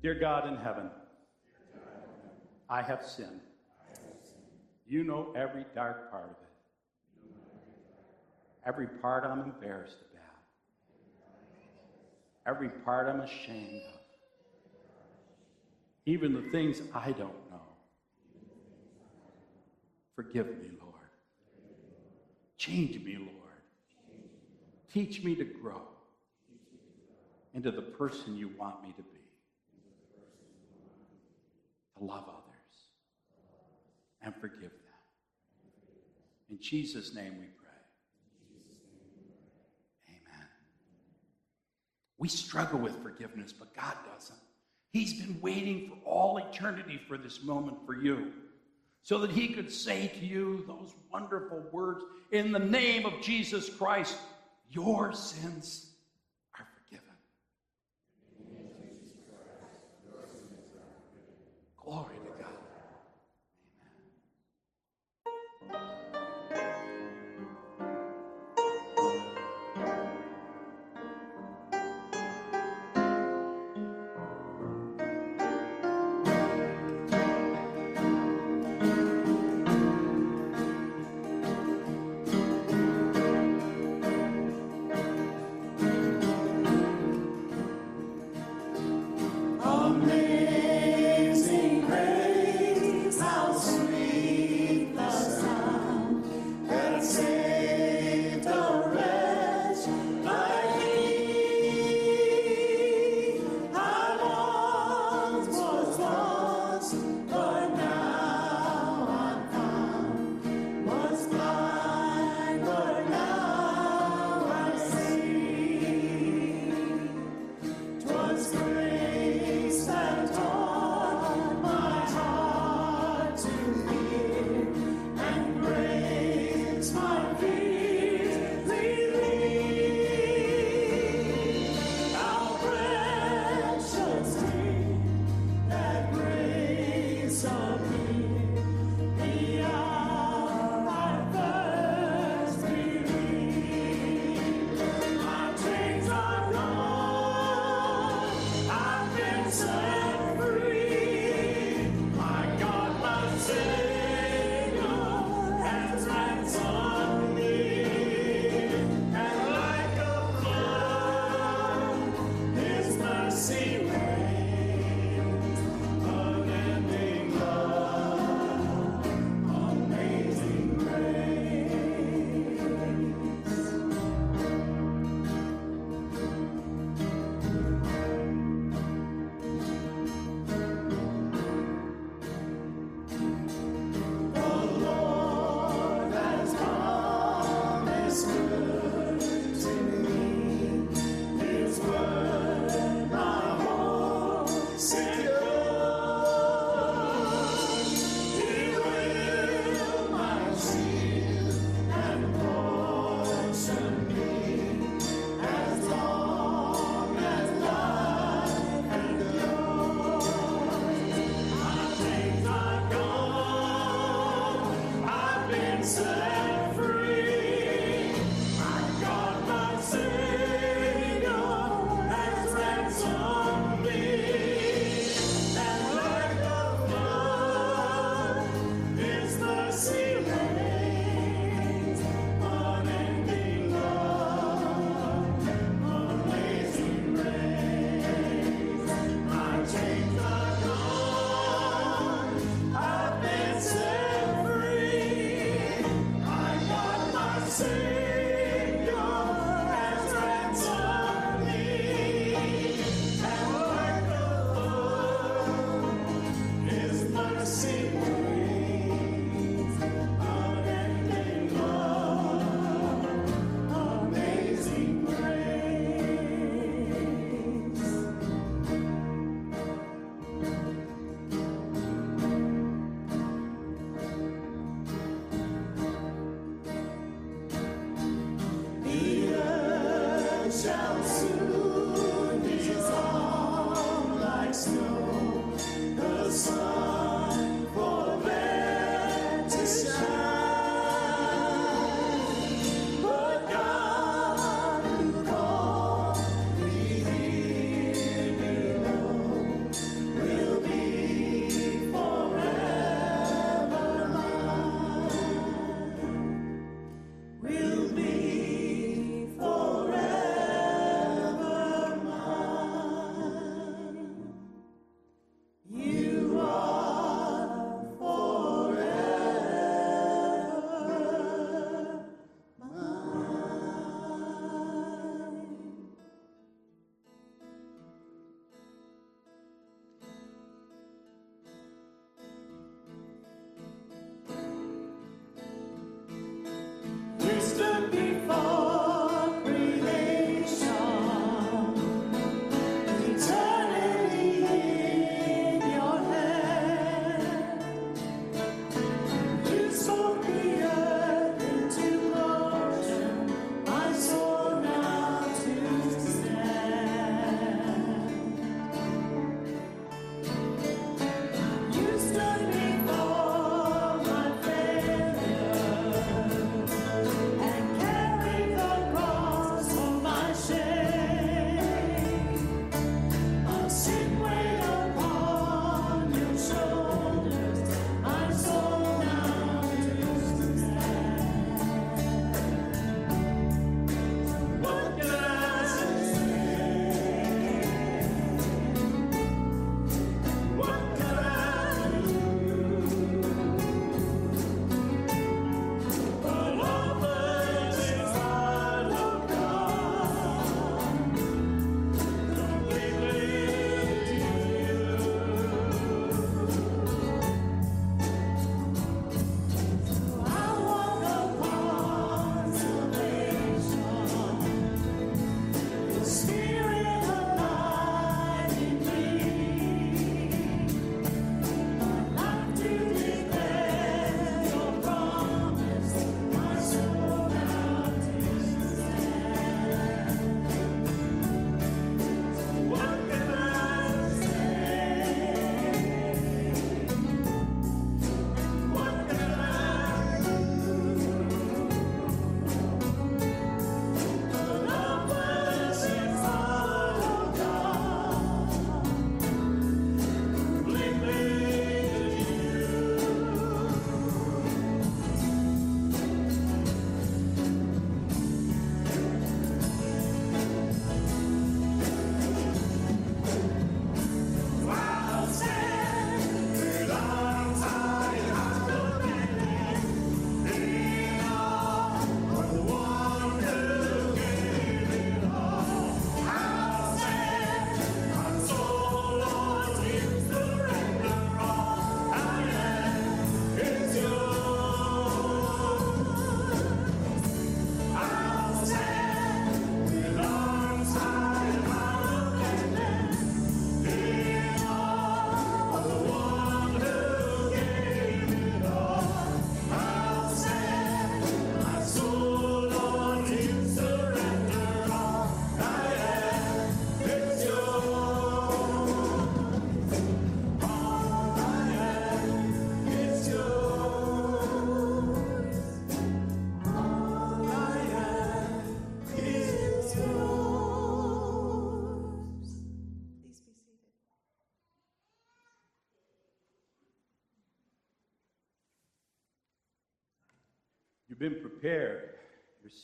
Dear God in heaven, I have sinned. You know every dark part of it, every part I'm embarrassed about, every part I'm ashamed of, even the things I don't know. Forgive me, Lord. Change me, Lord. Teach me to grow into the person you want me to be. To love others and forgive them. In Jesus' name we pray. Amen. We struggle with forgiveness, but God doesn't. He's been waiting for all eternity for this moment for you so that he could say to you those wonderful words in the name of Jesus Christ, your sins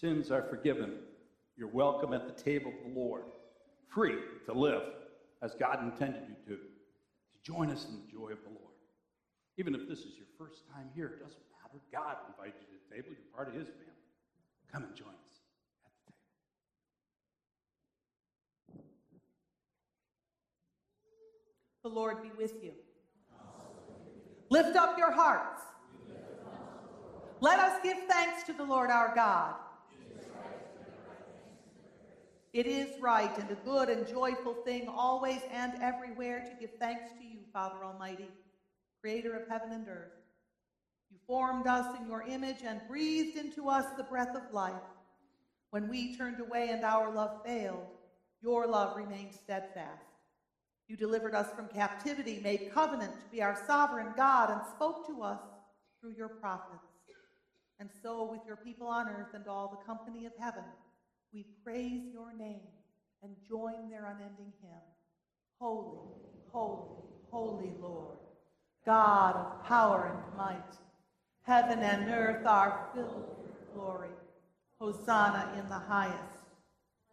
sins are forgiven. You're welcome at the table of the Lord, free to live as God intended you to, to join us in the joy of the Lord. Even if this is your first time here, it doesn't matter. God invited you to the table. You're part of His family. Come and join us at the table. The Lord be with you. Lift up your hearts. Let us give thanks to the Lord our God. It is right and a good and joyful thing always and everywhere to give thanks to you, Father Almighty, creator of heaven and earth. You formed us in your image and breathed into us the breath of life. When we turned away and our love failed, your love remained steadfast. You delivered us from captivity, made covenant to be our sovereign God, and spoke to us through your prophets. And so, with your people on earth and all the company of heaven, we praise your name and join their unending hymn Holy, holy, holy Lord, God of power and might. Heaven and earth are filled with glory. Hosanna in the highest.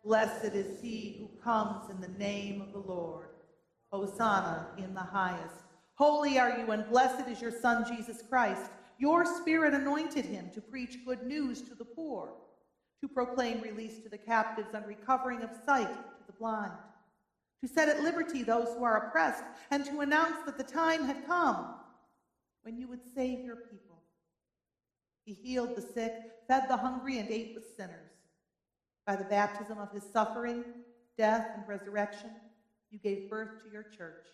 Blessed is he who comes in the name of the Lord. Hosanna in the highest. Holy are you, and blessed is your Son, Jesus Christ. Your Spirit anointed him to preach good news to the poor, to proclaim release to the captives and recovering of sight to the blind, to set at liberty those who are oppressed, and to announce that the time had come when you would save your people. He healed the sick, fed the hungry, and ate with sinners. By the baptism of his suffering, death, and resurrection, you gave birth to your church,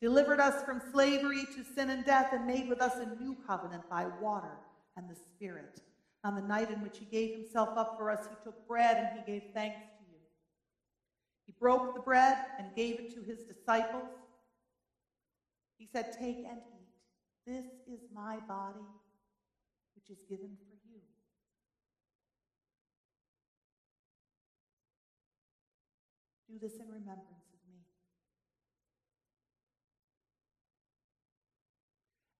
delivered us from slavery to sin and death, and made with us a new covenant by water and the Spirit. On the night in which he gave himself up for us, he took bread and he gave thanks to you. He broke the bread and gave it to his disciples. He said, Take and eat. This is my body, which is given for you. Do this in remembrance of me.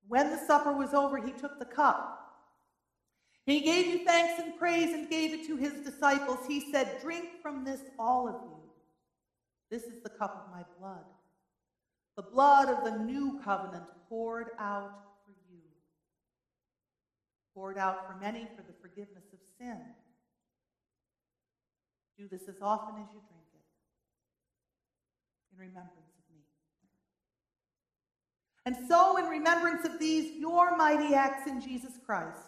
When the supper was over, he took the cup. He gave you thanks and praise and gave it to his disciples. He said, Drink from this, all of you. This is the cup of my blood, the blood of the new covenant poured out for you, poured out for many for the forgiveness of sin. Do this as often as you drink it in remembrance of me. And so, in remembrance of these, your mighty acts in Jesus Christ,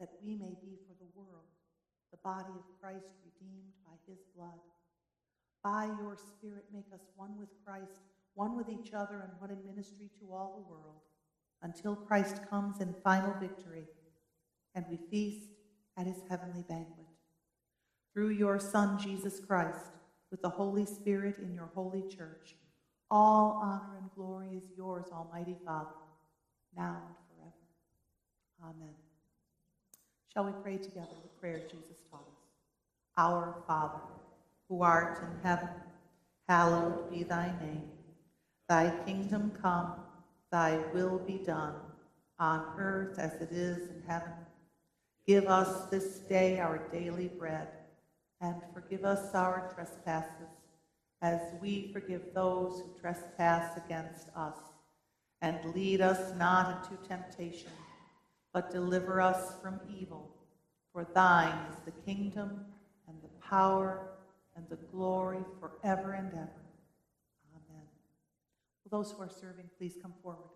that we may be for the world the body of Christ redeemed by his blood. By your Spirit, make us one with Christ, one with each other, and one in ministry to all the world, until Christ comes in final victory and we feast at his heavenly banquet. Through your Son, Jesus Christ, with the Holy Spirit in your holy church, all honor and glory is yours, Almighty Father, now and forever. Amen. Shall we pray together the prayer Jesus taught us? Our Father, who art in heaven, hallowed be thy name. Thy kingdom come, thy will be done, on earth as it is in heaven. Give us this day our daily bread, and forgive us our trespasses, as we forgive those who trespass against us. And lead us not into temptation, but deliver us from evil. For thine is the kingdom, and the power, and the glory forever and ever. Amen. Will those who are serving please come forward?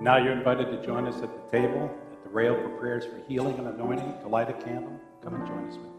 And now you're invited to join us at the table, at the rail for prayers for healing and anointing, to light a candle. Come and join us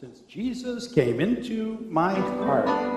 Since Jesus came into my heart.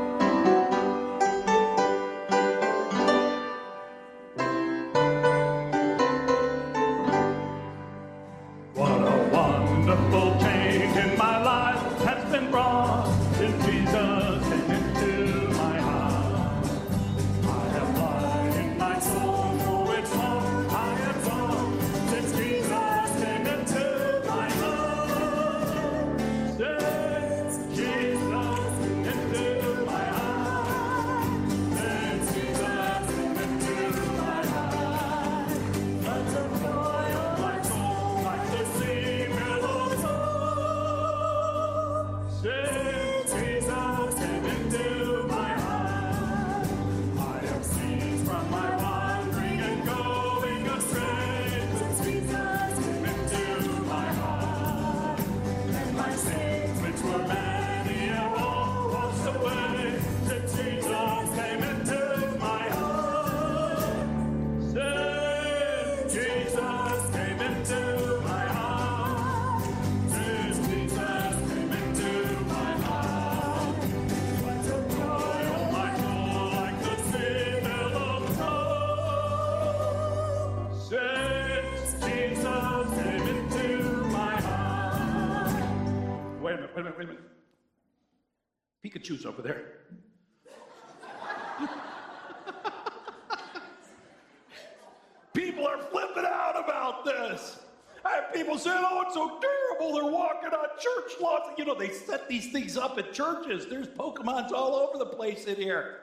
At churches. There's Pokemons all over the place in here.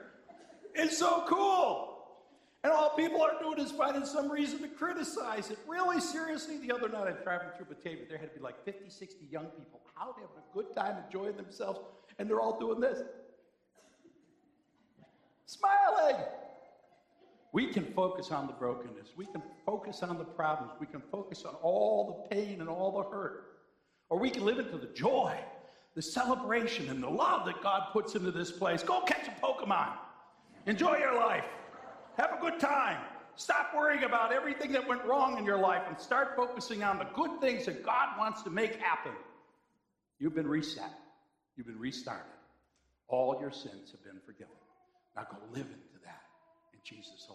It's so cool. And all people are doing is finding some reason to criticize it. Really, seriously, the other night I'm driving through Batavia. There had to be like 50, 60 young people out having a good time, enjoying themselves, and they're all doing this. smiling. We can focus on the brokenness. We can focus on the problems. We can focus on all the pain and all the hurt. Or we can live into the joy, the celebration, and the love that God puts into this place. Go catch a Pokemon. Enjoy your life. Have a good time. Stop worrying about everything that went wrong in your life and start focusing on the good things that God wants to make happen. You've been reset. You've been restarted. All your sins have been forgiven. Now go live into that in Jesus' name.